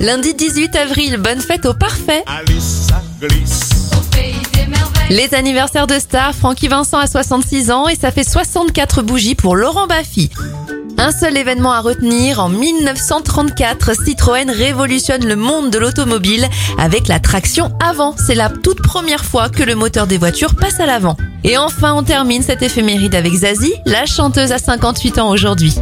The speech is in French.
Lundi 18 avril, bonne fête au parfait. Les anniversaires de stars, Francky Vincent a 66 ans et ça fait 64 bougies pour Laurent Baffy. Un seul événement à retenir, en 1934, Citroën révolutionne le monde de l'automobile avec la traction avant. C'est la toute première fois que le moteur des voitures passe à l'avant. Et enfin, on termine cette éphéméride avec Zazie, la chanteuse à 58 ans aujourd'hui.